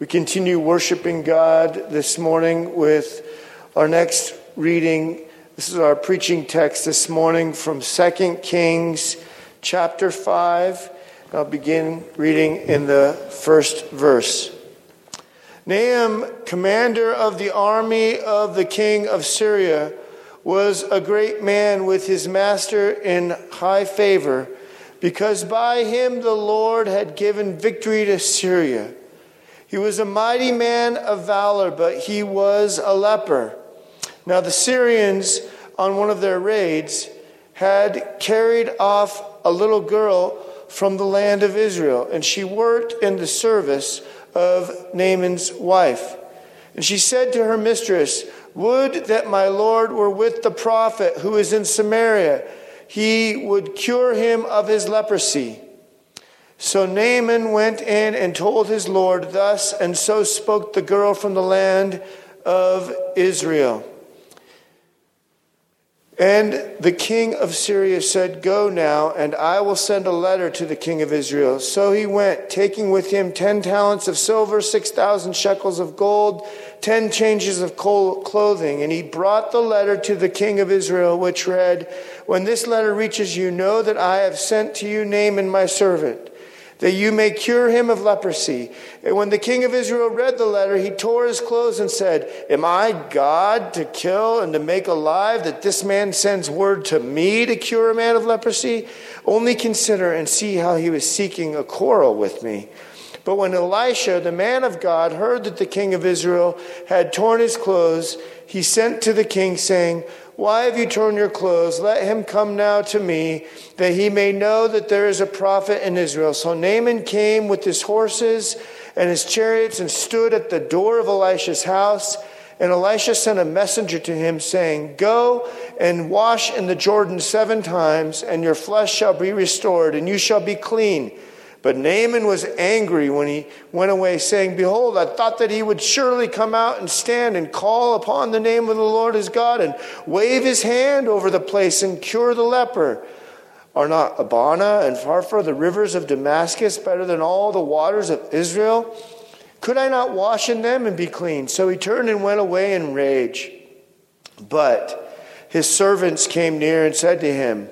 We continue worshiping God this morning with our next reading. This is our preaching text this morning from 2 Kings chapter 5. I'll begin reading in the first verse. Naaman, commander of the army of the king of Syria, was a great man with his master in high favor, because by him the Lord had given victory to Syria. He was a mighty man of valor, but he was a leper. Now, the Syrians, on one of their raids, had carried off a little girl from the land of Israel, and she worked in the service of Naaman's wife. And she said to her mistress, Would that my Lord were with the prophet who is in Samaria, he would cure him of his leprosy. So Naaman went in and told his Lord thus, and so spoke the girl from the land of Israel. And the king of Syria said, Go now, and I will send a letter to the king of Israel. So he went, taking with him ten talents of silver, six thousand shekels of gold, ten changes of clothing. And he brought the letter to the king of Israel, which read, When this letter reaches you, know that I have sent to you Naaman my servant that you may cure him of leprosy. And when the king of Israel read the letter, he tore his clothes and said, Am I God to kill and to make alive that this man sends word to me to cure a man of leprosy? Only consider and see how he was seeking a quarrel with me. But when Elisha, the man of God, heard that the king of Israel had torn his clothes, he sent to the king, saying, why have you torn your clothes? Let him come now to me, that he may know that there is a prophet in Israel. So Naaman came with his horses and his chariots and stood at the door of Elisha's house. And Elisha sent a messenger to him, saying, Go and wash in the Jordan seven times, and your flesh shall be restored, and you shall be clean. But Naaman was angry when he went away, saying, Behold, I thought that he would surely come out and stand and call upon the name of the Lord his God and wave his hand over the place and cure the leper. Are not Abana and Pharpar, the rivers of Damascus, better than all the waters of Israel? Could I not wash in them and be clean? So he turned and went away in rage. But his servants came near and said to him,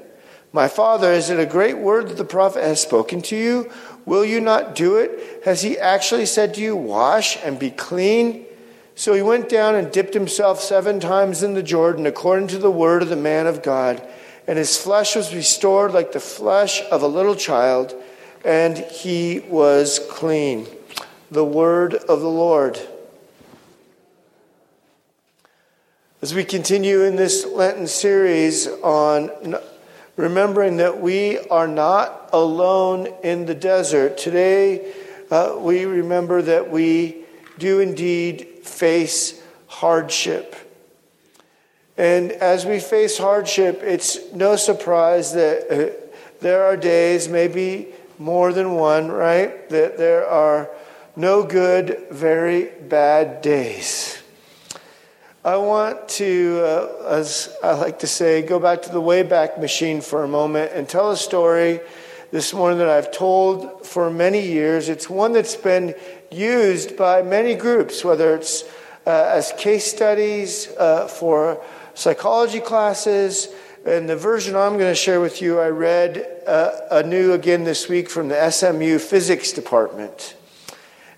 my father, is it a great word that the prophet has spoken to you? Will you not do it? Has he actually said to you, Wash and be clean? So he went down and dipped himself seven times in the Jordan, according to the word of the man of God. And his flesh was restored like the flesh of a little child, and he was clean. The word of the Lord. As we continue in this Lenten series on remembering that we are not alone in the desert. Today, uh, we remember that we do indeed face hardship. And as we face hardship, it's no surprise that uh, there are days, maybe more than one, right? That there are no good, very bad days. I want to, uh, as I like to say, go back to the Wayback Machine for a moment and tell a story this morning that I've told for many years. It's one that's been used by many groups, whether it's uh, as case studies uh, for psychology classes. And the version I'm going to share with you, I read uh, anew again this week from the SMU physics department.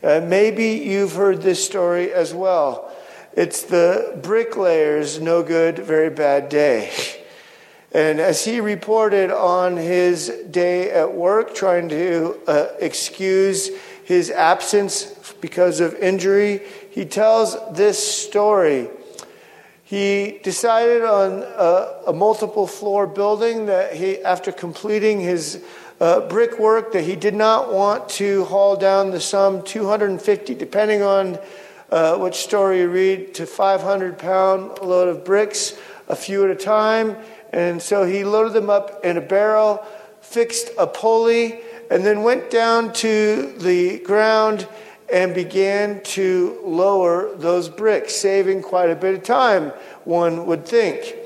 Uh, maybe you've heard this story as well. It's the bricklayer's no good, very bad day. And as he reported on his day at work, trying to uh, excuse his absence because of injury, he tells this story. He decided on a, a multiple floor building that he, after completing his uh, brickwork, that he did not want to haul down the sum 250, depending on uh, which story you read, to 500 pound load of bricks, a few at a time. And so he loaded them up in a barrel, fixed a pulley, and then went down to the ground and began to lower those bricks, saving quite a bit of time, one would think.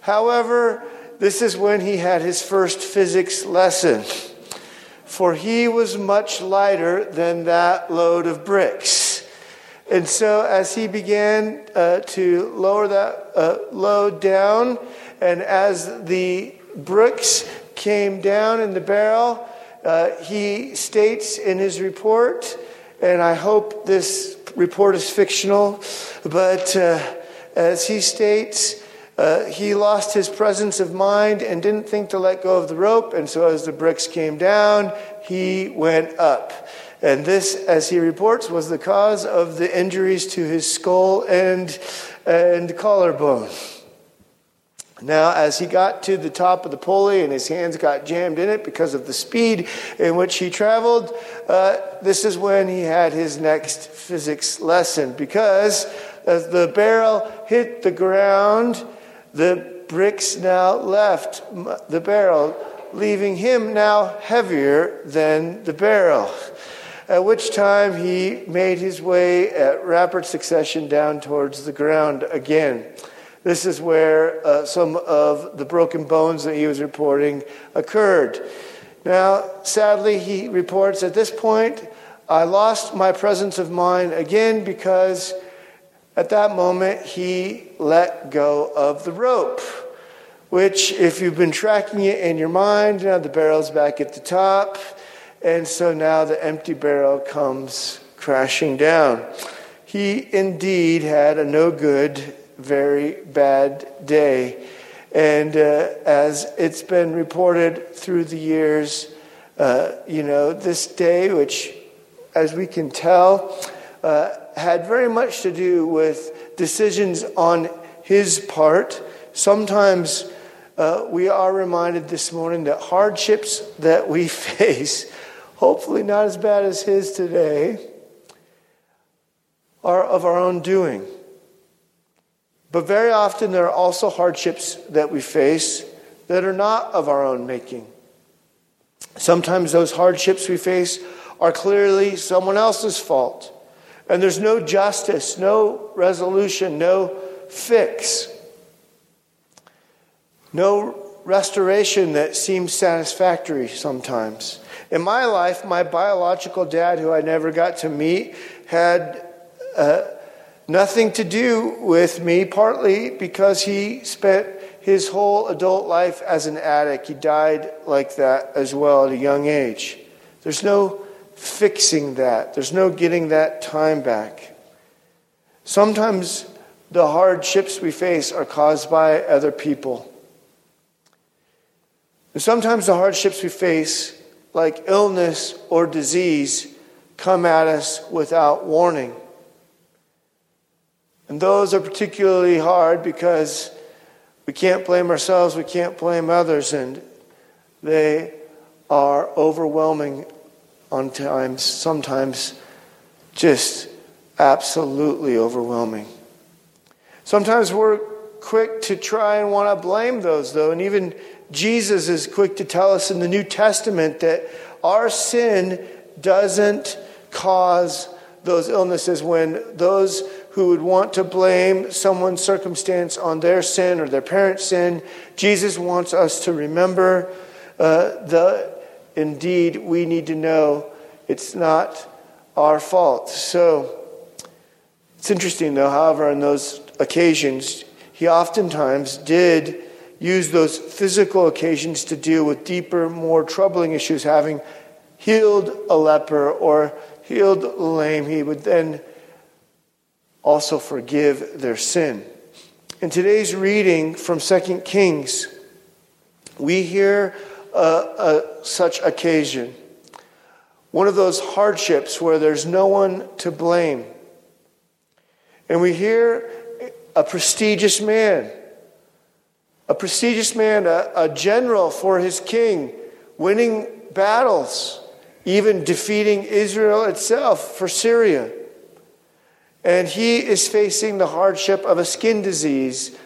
However, this is when he had his first physics lesson, for he was much lighter than that load of bricks. And so, as he began uh, to lower that uh, load down, and as the bricks came down in the barrel, uh, he states in his report, and I hope this report is fictional, but uh, as he states, uh, he lost his presence of mind and didn't think to let go of the rope, and so as the bricks came down, he went up. And this, as he reports, was the cause of the injuries to his skull and, and collarbone. Now, as he got to the top of the pulley and his hands got jammed in it because of the speed in which he traveled, uh, this is when he had his next physics lesson. Because as the barrel hit the ground, the bricks now left the barrel, leaving him now heavier than the barrel. At which time he made his way at rapid succession down towards the ground again. This is where uh, some of the broken bones that he was reporting occurred. Now, sadly, he reports at this point, I lost my presence of mind again because at that moment he let go of the rope. Which, if you've been tracking it in your mind, now the barrel's back at the top, and so now the empty barrel comes crashing down. He indeed had a no good very bad day. And uh, as it's been reported through the years, uh, you know, this day, which, as we can tell, uh, had very much to do with decisions on his part. Sometimes uh, we are reminded this morning that hardships that we face, hopefully not as bad as his today, are of our own doing. But very often there are also hardships that we face that are not of our own making. Sometimes those hardships we face are clearly someone else's fault. And there's no justice, no resolution, no fix, no restoration that seems satisfactory sometimes. In my life, my biological dad, who I never got to meet, had. Uh, nothing to do with me, partly because he spent his whole adult life as an addict. He died like that as well at a young age. There's no fixing that, there's no getting that time back. Sometimes the hardships we face are caused by other people. And sometimes the hardships we face, like illness or disease, come at us without warning. And those are particularly hard because we can't blame ourselves, we can't blame others, and they are overwhelming on times, sometimes just absolutely overwhelming. Sometimes we're quick to try and want to blame those, though, and even Jesus is quick to tell us in the New Testament that our sin doesn't cause those illnesses when those who would want to blame someone's circumstance on their sin or their parent's sin. Jesus wants us to remember uh, the indeed we need to know it's not our fault. So it's interesting though, however, on those occasions, he oftentimes did use those physical occasions to deal with deeper, more troubling issues, having healed a leper or healed a lame, he would then also forgive their sin. In today's reading from 2 Kings, we hear such occasion. One of those hardships where there's no one to blame. And we hear a prestigious man, a prestigious man, a, a general for his king, winning battles, even defeating Israel itself for Syria. And he is facing the hardship of a skin disease,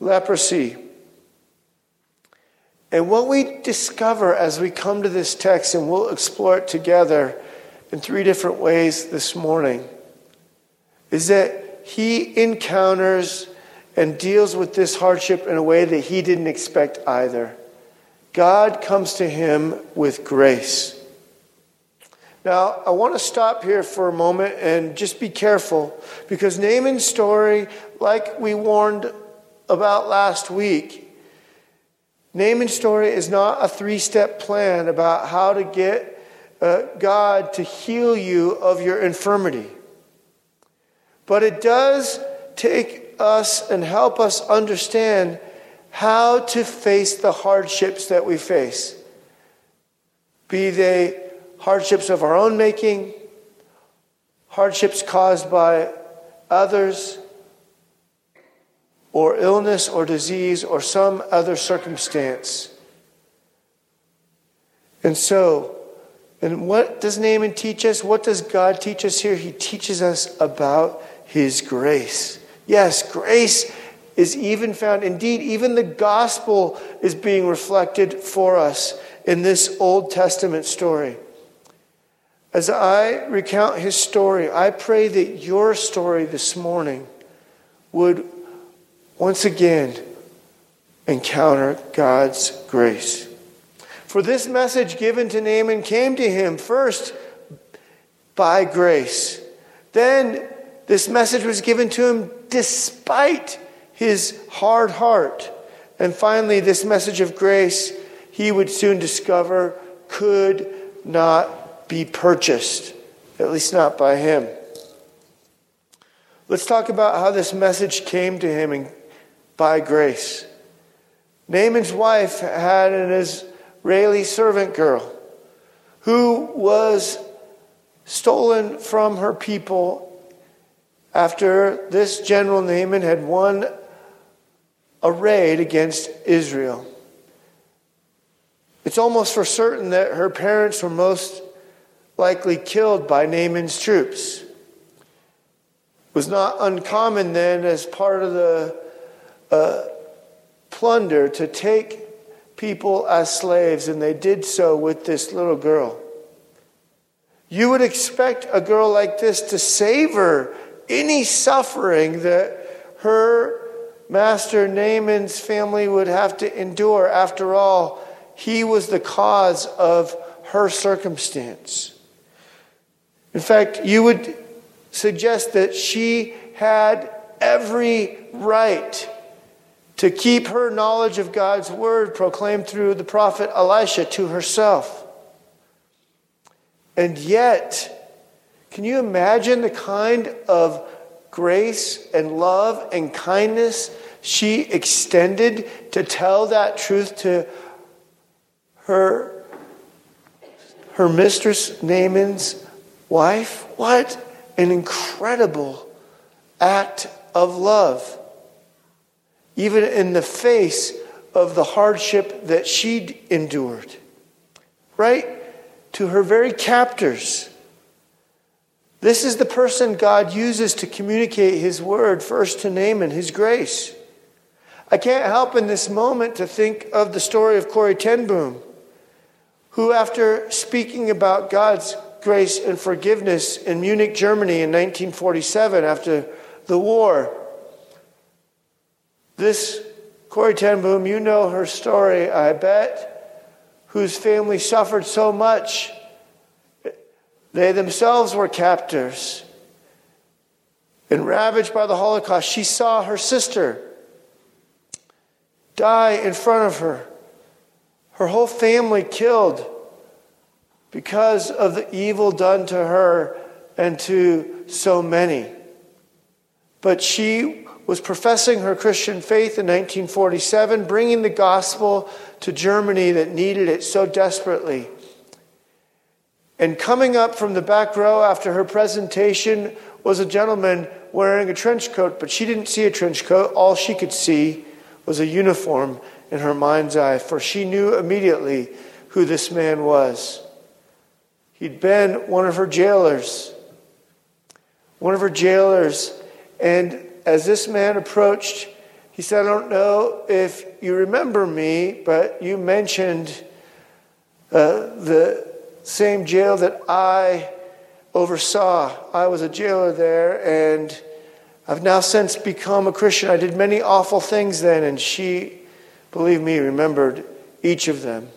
leprosy. And what we discover as we come to this text, and we'll explore it together in three different ways this morning, is that he encounters and deals with this hardship in a way that he didn't expect either. God comes to him with grace. Now, I want to stop here for a moment and just be careful because Naaman's story, like we warned about last week, Naaman's story is not a three step plan about how to get uh, God to heal you of your infirmity. But it does take us and help us understand how to face the hardships that we face, be they hardships of our own making, hardships caused by others, or illness or disease or some other circumstance. And so, and what does Naaman teach us? What does God teach us here? He teaches us about his grace. Yes, grace is even found. Indeed, even the gospel is being reflected for us in this Old Testament story. As I recount his story, I pray that your story this morning would once again encounter God's grace. For this message given to Naaman came to him first by grace. Then this message was given to him despite his hard heart. And finally, this message of grace, he would soon discover, could not be purchased, at least not by him. Let's talk about how this message came to him by grace. Naaman's wife had an Israeli servant girl who was stolen from her people after this general Naaman had won a raid against Israel. It's almost for certain that her parents were most likely killed by Naaman's troops. It was not uncommon then, as part of the uh, plunder, to take people as slaves, and they did so with this little girl. You would expect a girl like this to savor any suffering that her master Naaman's family would have to endure. After all, he was the cause of her circumstance. In fact, you would suggest that she had every right to keep her knowledge of God's word proclaimed through the prophet Elisha to herself. And yet, can you imagine the kind of grace and love and kindness she extended to tell that truth to her, her mistress Naaman's wife? What an incredible act of love. Even in the face of the hardship that she'd endured. Right? To her very captors. This is the person God uses to communicate his word first to Naaman, his grace. I can't help in this moment to think of the story of Corrie ten Boom, who, after speaking about God's grace and forgiveness in Munich, Germany in 1947 after the war. This Corrie ten Boom, you know her story, I bet, whose family suffered so much. They themselves were captors and ravaged by the Holocaust. She saw her sister die in front of her, her whole family killed because of the evil done to her and to so many. But she was professing her Christian faith in 1947, bringing the gospel to Germany that needed it so desperately. And coming up from the back row after her presentation was a gentleman wearing a trench coat, but she didn't see a trench coat. All she could see was a uniform in her mind's eye, for she knew immediately who this man was. He'd been one of her jailers. One of her jailers. And as this man approached, he said, I don't know if you remember me, but you mentioned uh, the same jail that I oversaw. I was a jailer there, and I've now since become a Christian. I did many awful things then, and she, believe me, remembered each of them.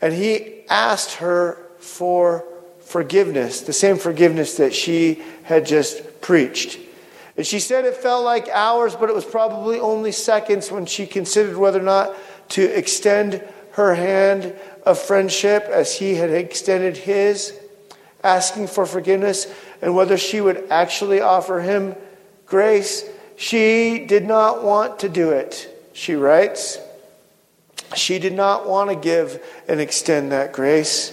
And he asked her for forgiveness, the same forgiveness that she had just preached. And she said it felt like hours, but it was probably only seconds when she considered whether or not to extend her hand of friendship as he had extended his, asking for forgiveness, and whether she would actually offer him grace. She did not want to do it, she writes. She did not want to give and extend that grace.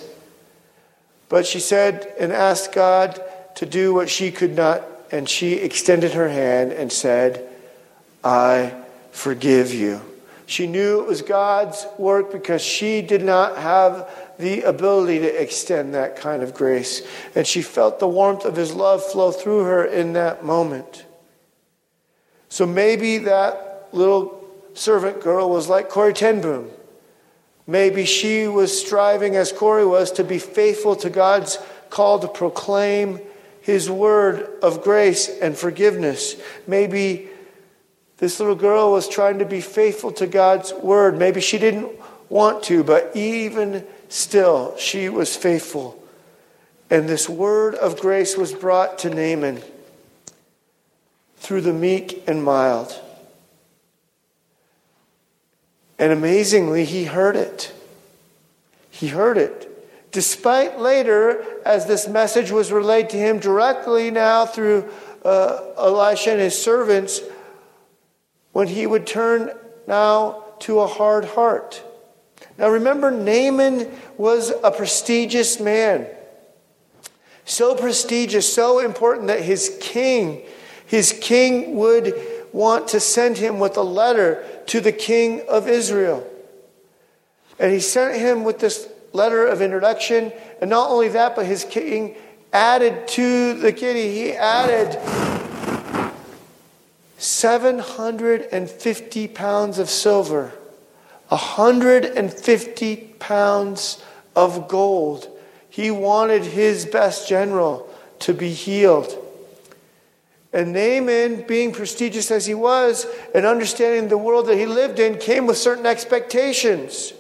But she said and asked God to do what she could not, and she extended her hand and said, I forgive you. She knew it was God's work because she did not have the ability to extend that kind of grace. And she felt the warmth of his love flow through her in that moment. So maybe that little servant girl was like Corrie ten Boom. Maybe she was striving, as Corrie was, to be faithful to God's call to proclaim his word of grace and forgiveness. Maybe this little girl was trying to be faithful to God's word. Maybe she didn't want to, but even still, she was faithful. And this word of grace was brought to Naaman through the meek and mild. And amazingly, he heard it. He heard it. Despite later, as this message was relayed to him directly now through uh, Elisha and his servants, when he would turn now to a hard heart. Now remember, Naaman was a prestigious man. So prestigious, so important that his king, his king would want to send him with a letter to the king of Israel. And he sent him with this letter of introduction. And not only that, but his king added to the kitty, he added 750 pounds of silver, 150 pounds of gold. He wanted his best general to be healed. And Naaman, being prestigious as he was and understanding the world that he lived in, came with certain expectations.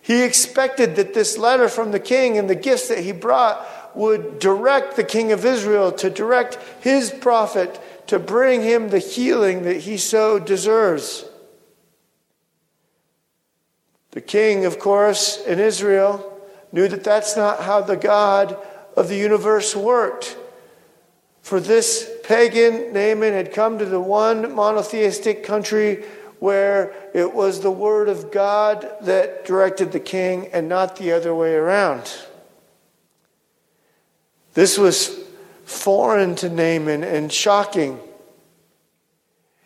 He expected that this letter from the king and the gifts that he brought would direct the king of Israel to direct his prophet to bring him the healing that he so deserves. The king, of course, in Israel knew that that's not how the God of the universe worked. For this pagan Naaman had come to the one monotheistic country where it was the word of God that directed the king and not the other way around. This was foreign to Naaman and shocking.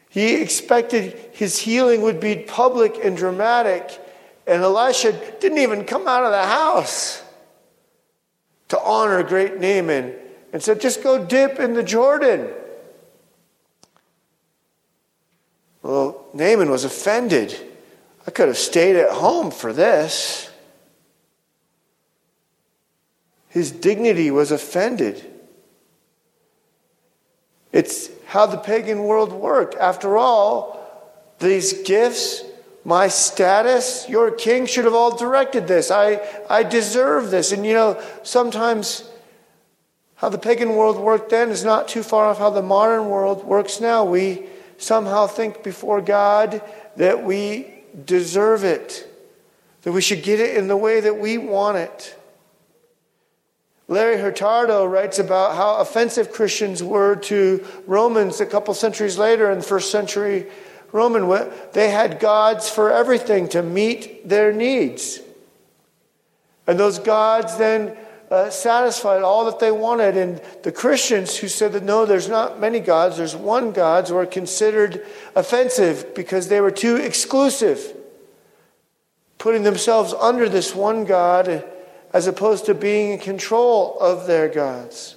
He expected his healing would be public and dramatic, and Elisha didn't even come out of the house to honor great Naaman and said, Just go dip in the Jordan. Well, Naaman was offended. I could have stayed at home for this. His dignity was offended. It's how the pagan world worked. After all, these gifts, my status, your king should have all directed this. I, I deserve this. And you know, sometimes how the pagan world worked then is not too far off how the modern world works now. We somehow think before God that we deserve it, that we should get it in the way that we want it. Larry Hurtado writes about how offensive Christians were to Romans a couple centuries later in the first century Roman. They had gods for everything to meet their needs. And those gods then uh, satisfied all that they wanted. And the Christians who said that no, there's not many gods, there's one God, were considered offensive because they were too exclusive, putting themselves under this one God as opposed to being in control of their gods.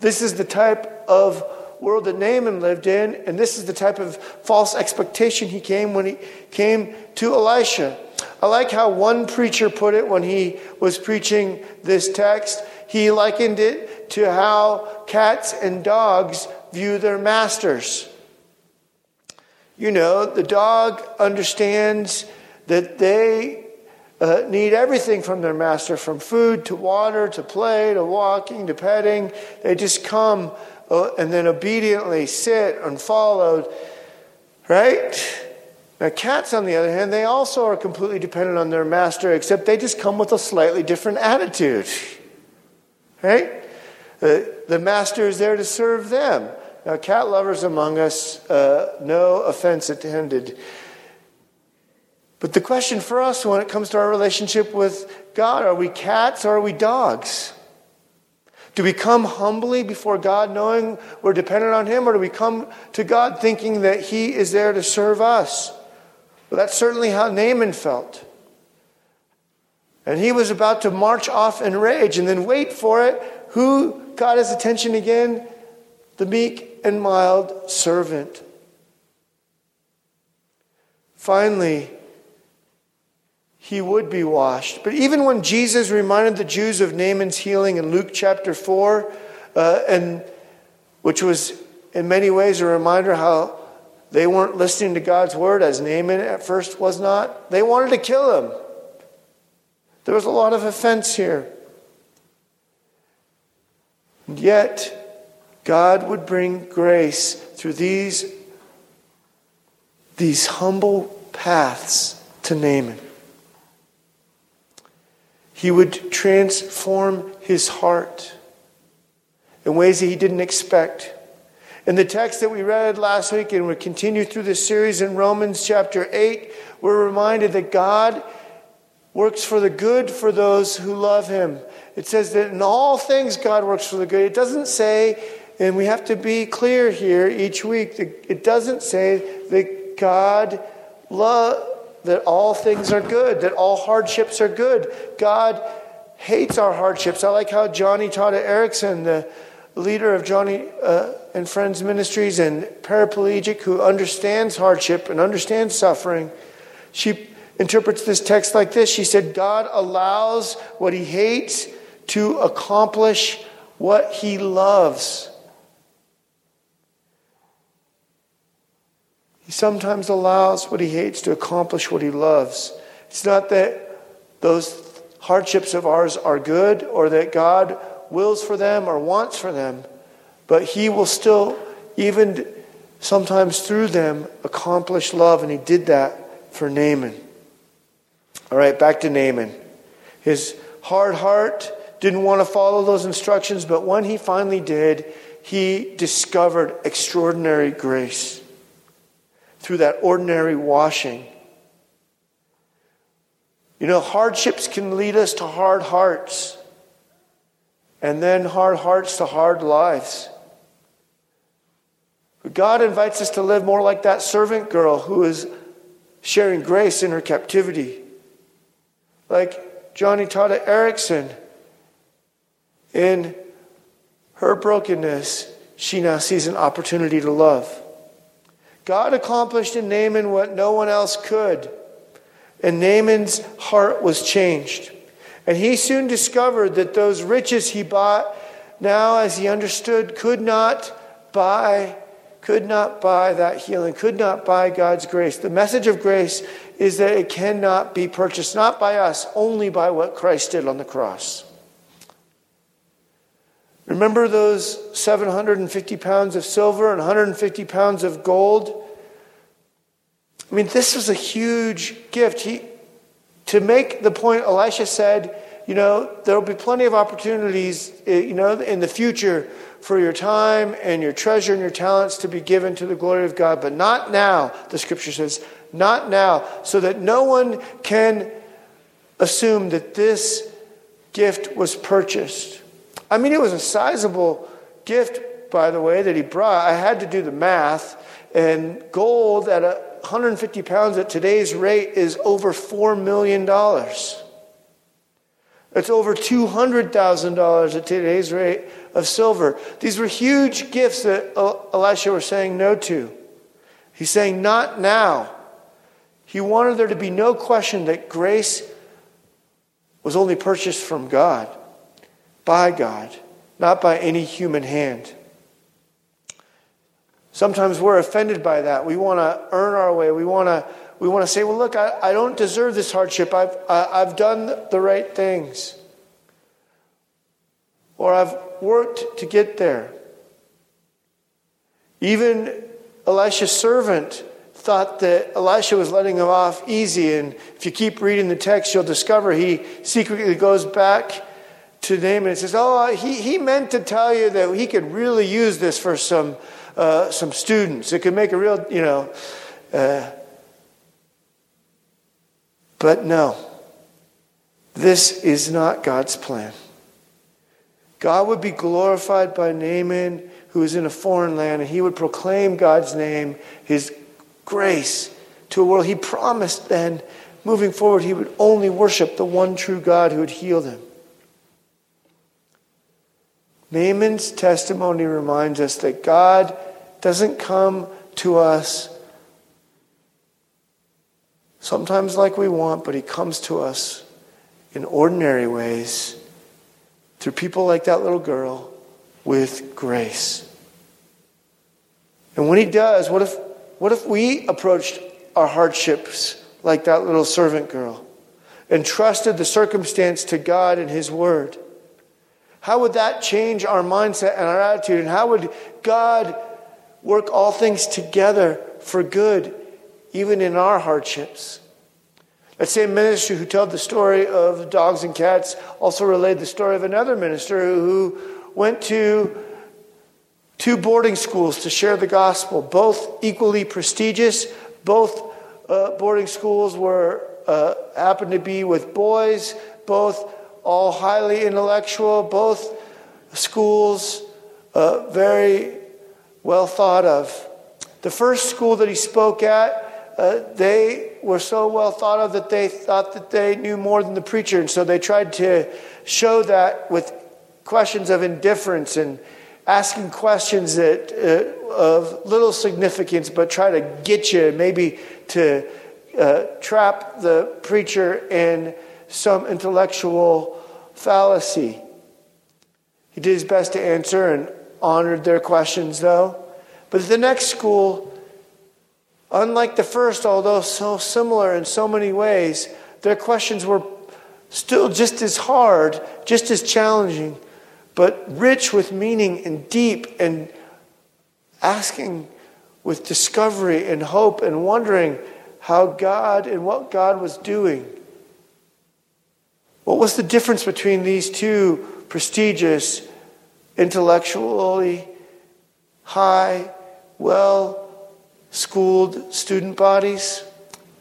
This is the type of world that Naaman lived in, and this is the type of false expectation he came when he came to Elisha. I like how one preacher put it when he was preaching this text. He likened it to how cats and dogs view their masters. You know, the dog understands that they uh, need everything from their master from food to water to play to walking to petting. They just come uh, and then obediently sit and followed, right? Now, cats, on the other hand, they also are completely dependent on their master, except they just come with a slightly different attitude, right? Uh, the master is there to serve them. Now, cat lovers among us, uh, no offense intended. But the question for us when it comes to our relationship with God are we cats or are we dogs? Do we come humbly before God knowing we're dependent on Him, or do we come to God thinking that He is there to serve us? Well, that's certainly how Naaman felt. And he was about to march off in rage and then wait for it. Who got his attention again? The meek and mild servant. Finally, he would be washed. But even when Jesus reminded the Jews of Naaman's healing in Luke chapter 4, uh, and which was in many ways a reminder how they weren't listening to God's word as Naaman at first was not, they wanted to kill him. There was a lot of offense here. And yet, God would bring grace through these, these humble paths to Naaman. He would transform his heart in ways that he didn't expect. In the text that we read last week, and we continue through this series in Romans chapter 8, we're reminded that God works for the good for those who love him. It says that in all things God works for the good. It doesn't say, and we have to be clear here each week, that it doesn't say that God love that all things are good, that all hardships are good. God hates our hardships. I like how Joni Tada Eareckson, the leader of Joni uh, and Friends Ministries and paraplegic who understands hardship and understands suffering, she interprets this text like this. She said, God allows what he hates to accomplish what he loves. He sometimes allows what he hates to accomplish what he loves. It's not that those hardships of ours are good or that God wills for them or wants for them, but he will still, even sometimes through them, accomplish love, and he did that for Naaman. All right, back to Naaman. His hard heart didn't want to follow those instructions, but when he finally did, he discovered extraordinary grace through that ordinary washing. You know, hardships can lead us to hard hearts, and then hard hearts to hard lives. But God invites us to live more like that servant girl who is sharing grace in her captivity. Like Joni Tada Eareckson, in her brokenness, she now sees an opportunity to love. God accomplished in Naaman what no one else could. And Naaman's heart was changed. And he soon discovered that those riches he bought now, as he understood, could not buy, could not buy that healing, could not buy God's grace. The message of grace is that it cannot be purchased, not by us, only by what Christ did on the cross. Remember those 750 pounds of silver and 150 pounds of gold? I mean, this was a huge gift. He, to make the point Elisha said, you know, there will be plenty of opportunities, eh, you know, in the future for your time and your treasure and your talents to be given to the glory of God, but not now, the scripture says, not now, so that no one can assume that this gift was purchased. I mean, it was a sizable gift, by the way, that he brought. I had to do the math, and gold at 150 pounds at today's rate is over $4 million. It's over $200,000 at today's rate of silver. These were huge gifts that Elisha was saying no to. He's saying, not now. He wanted there to be no question that grace was only purchased from God, by God, not by any human hand. Sometimes we're offended by that. We want to earn our way. We want to we want to say, well, look, I, I don't deserve this hardship. I've, I, I've done the right things. Or I've worked to get there. Even Elisha's servant thought that Elisha was letting him off easy. And if you keep reading the text, you'll discover he secretly goes back to Naaman and says, Oh, he, he meant to tell you that he could really use this for some, uh, some students. It could make a real, you know. Uh, but no, this is not God's plan. God would be glorified by Naaman, who is in a foreign land, and he would proclaim God's name, his grace to a world. He promised then, moving forward, he would only worship the one true God who had healed him. Naaman's testimony reminds us that God doesn't come to us sometimes like we want, but he comes to us in ordinary ways through people like that little girl with grace. And when he does, what if, what if we approached our hardships like that little servant girl and trusted the circumstance to God and his word? How would that change our mindset and our attitude? And how would God work all things together for good, even in our hardships? That same minister who told the story of dogs and cats also relayed the story of another minister who went to two boarding schools to share the gospel, both equally prestigious. Both uh, boarding schools were uh, happened to be with boys, both all highly intellectual, both schools uh, very well thought of. The first school that he spoke at, uh, they were so well thought of that they thought that they knew more than the preacher, and so they tried to show that with questions of indifference and asking questions that uh, of little significance, but try to get you maybe to uh, trap the preacher in some intellectual fallacy. He did his best to answer and honored their questions, though. But the next school, unlike the first, although so similar in so many ways, their questions were still just as hard, just as challenging, but rich with meaning and deep and asking with discovery and hope and wondering how God and what God was doing. What was the difference between these two prestigious, intellectually high, well schooled student bodies?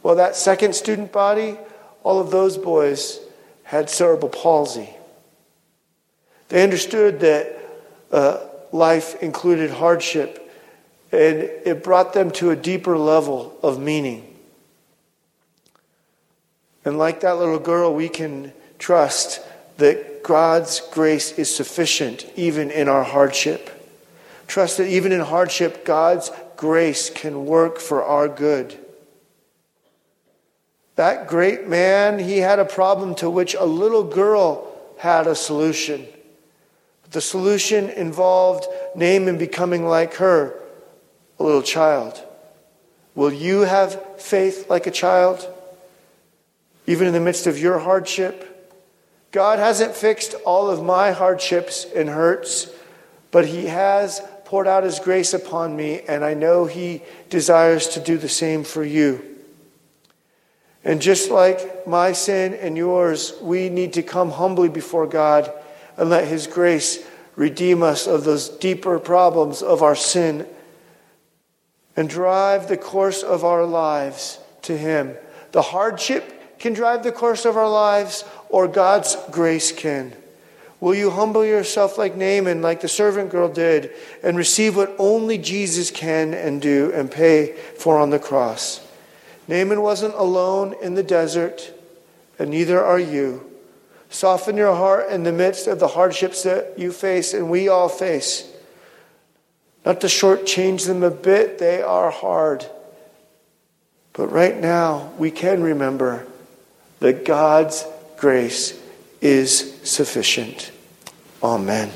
Well, that second student body, all of those boys had cerebral palsy. They understood that uh, life included hardship, and it brought them to a deeper level of meaning. And like that little girl, we can trust that God's grace is sufficient even in our hardship. Trust that even in hardship, God's grace can work for our good. That great man, he had a problem to which a little girl had a solution. The solution involved Naaman becoming like her, a little child. Will you have faith like a child? Even in the midst of your hardship? God hasn't fixed all of my hardships and hurts, but He has poured out His grace upon me, and I know He desires to do the same for you. And just like my sin and yours, we need to come humbly before God and let His grace redeem us of those deeper problems of our sin and drive the course of our lives to Him. The hardship can drive the course of our lives, or God's grace can. Will you humble yourself like Naaman, like the servant girl did, and receive what only Jesus can and do and pay for on the cross? Naaman wasn't alone in the desert, and neither are you. Soften your heart in the midst of the hardships that you face and we all face. Not to shortchange them a bit, they are hard. But right now, we can remember that God's grace is sufficient. Amen.